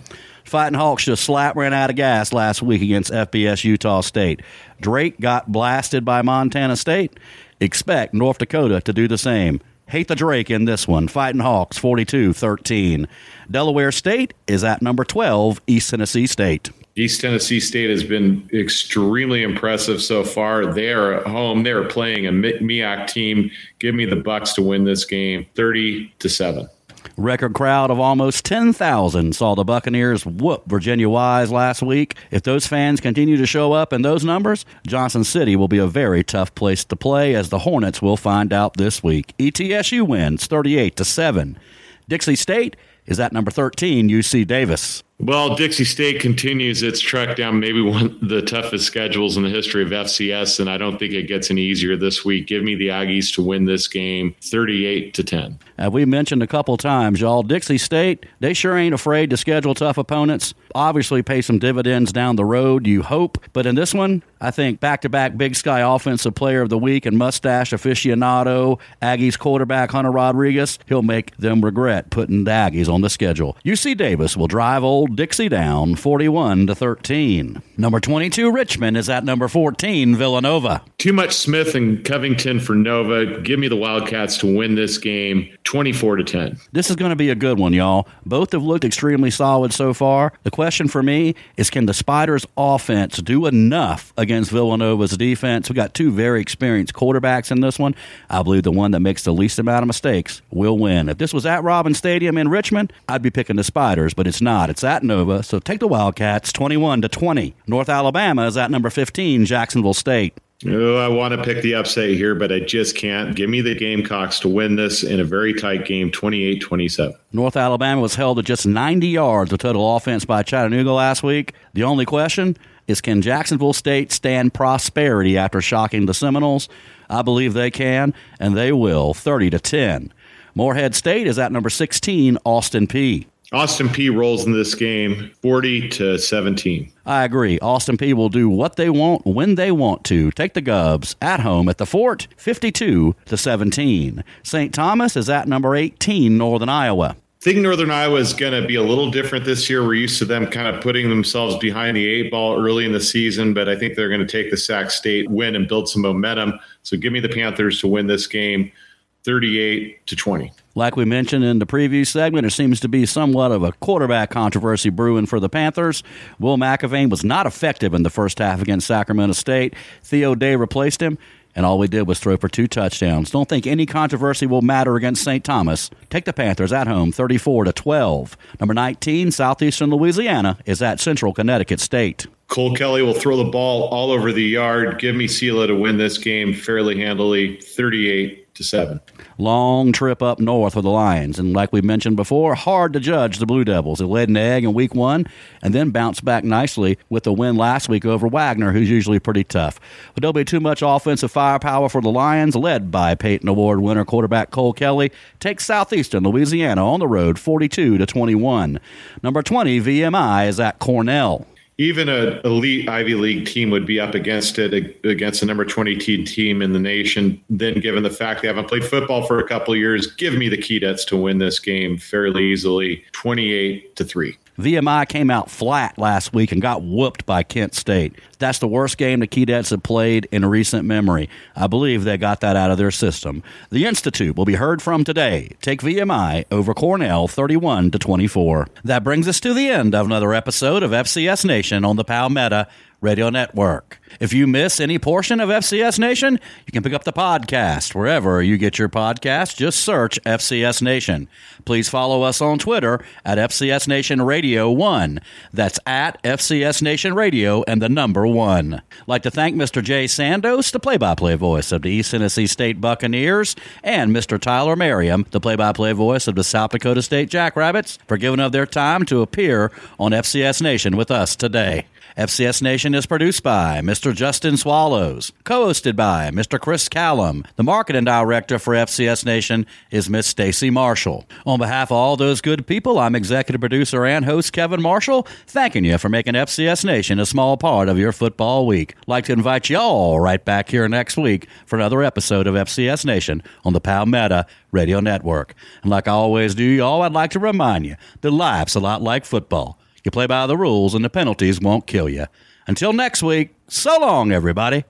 Fighting Hawks just slap ran out of gas last week against FBS Utah State. Drake got blasted by Montana State. Expect North Dakota to do the same. Hate the Drake in this one. Fighting Hawks 42 13. Delaware State is at number 12, East Tennessee State. East Tennessee State has been extremely impressive so far. They are at home. They are playing a MEAC team. Give me the Bucks to win this game, thirty to seven. Record crowd of almost 10,000 saw the Buccaneers whoop Virginia Wise last week. If those fans continue to show up in those numbers, Johnson City will be a very tough place to play as the Hornets will find out this week. ETSU wins 38 to 7. Dixie State is at number 13 UC Davis. Well, Dixie State continues its trek down maybe one of the toughest schedules in the history of FCS, and I don't think it gets any easier this week. Give me the Aggies to win this game 38 to 10. As we mentioned a couple times, y'all, Dixie State, they sure ain't afraid to schedule tough opponents. Obviously, pay some dividends down the road, you hope. But in this one, I think back to back Big Sky Offensive Player of the Week and mustache aficionado, Aggies quarterback Hunter Rodriguez, he'll make them regret putting the Aggies on the schedule. UC Davis will drive old Dixie down 41 to 13. Number 22, Richmond, is at number 14, Villanova. Too much Smith and Covington for Nova. Give me the Wildcats to win this game 24 to 10. This is going to be a good one, y'all. Both have looked extremely solid so far. The question for me is can the Spiders offense do enough against Villanova's defense? We got two very experienced quarterbacks in this one. I believe the one that makes the least amount of mistakes will win. If this was at Robin Stadium in Richmond, I'd be picking the Spiders, but it's not. It's at Nova, so take the Wildcats 21 to 20. North Alabama is at number 15, Jacksonville State. Oh, I want to pick the upset here, but I just can't. Give me the Gamecocks to win this in a very tight game, 28 27. North Alabama was held to just 90 yards of total offense by Chattanooga last week. The only question is can Jacksonville State stand prosperity after shocking the Seminoles? I believe they can, and they will, 30 to 10. Morehead State is at number 16, Austin Peay. Austin Peay rolls in this game 40 to 17. I agree. Austin Peay will do what they want when they want to. Take the Govs at home at the Fort 52 to 17. St. Thomas is at number 18, Northern Iowa. I think Northern Iowa is going to be a little different this year. We're used to them kind of putting themselves behind the eight ball early in the season, but I think they're going to take the Sac State win and build some momentum. So give me the Panthers to win this game 38 to 20. Like we mentioned in the preview segment, there seems to be somewhat of a quarterback controversy brewing for the Panthers. Will McElvain was not effective in the first half against Sacramento State. Theo Day replaced him, and all we did was throw for two touchdowns. Don't think any controversy will matter against St. Thomas. Take the Panthers at home, 34 to 12. Number 19, Southeastern Louisiana is at Central Connecticut State. Cole Kelly will throw the ball all over the yard. Give me Sela to win this game fairly handily, 38 to 7. Long trip up north for the Lions. And like we mentioned before, hard to judge the Blue Devils. It led an egg in week one and then bounced back nicely with the win last week over Wagner, who's usually pretty tough. But there'll be too much offensive firepower for the Lions, led by Payton Award winner quarterback Cole Kelly. Takes Southeastern Louisiana on the road 42 to 21. Number 20, VMI, is at Cornell even an elite Ivy League team would be up against it against the number 20 team in the nation. Then, given the fact they haven't played football for a couple years, give me the Keydets to win this game fairly easily, 28 to three. VMI came out flat last week and got whooped by Kent State. That's the worst game the Keydets have played in recent memory. I believe they got that out of their system. The Institute will be heard from today. Take VMI over Cornell 31 to 24. That brings us to the end of another episode of FCS Nation on the Palmetto Radio Network. If you miss any portion of FCS Nation, you can pick up the podcast wherever you get your podcast. Just search FCS Nation. Please follow us on Twitter at FCS Nation Radio 1. That's at FCS Nation Radio and the number 1. I'd like to thank Mr. Jay Sandos, the play by play voice of the East Tennessee State Buccaneers, and Mr. Tyler Merriam, the play by play voice of the South Dakota State Jackrabbits, for giving up their time to appear on FCS Nation with us today. FCS Nation is produced by Mr. Justin Swallows, co hosted by Mr. Chris Callum. The marketing director for FCS Nation is Miss Stacy Marshall. On behalf of all those good people, I'm executive producer and host Kevin Marshall, thanking you for making FCS Nation a small part of your football week. like to invite you all right back here next week for another episode of FCS Nation on the Palmetto Radio Network. And like I always do, y'all, I'd like to remind you that life's a lot like football. You play by the rules, and the penalties won't kill you. Until next week, so long, everybody.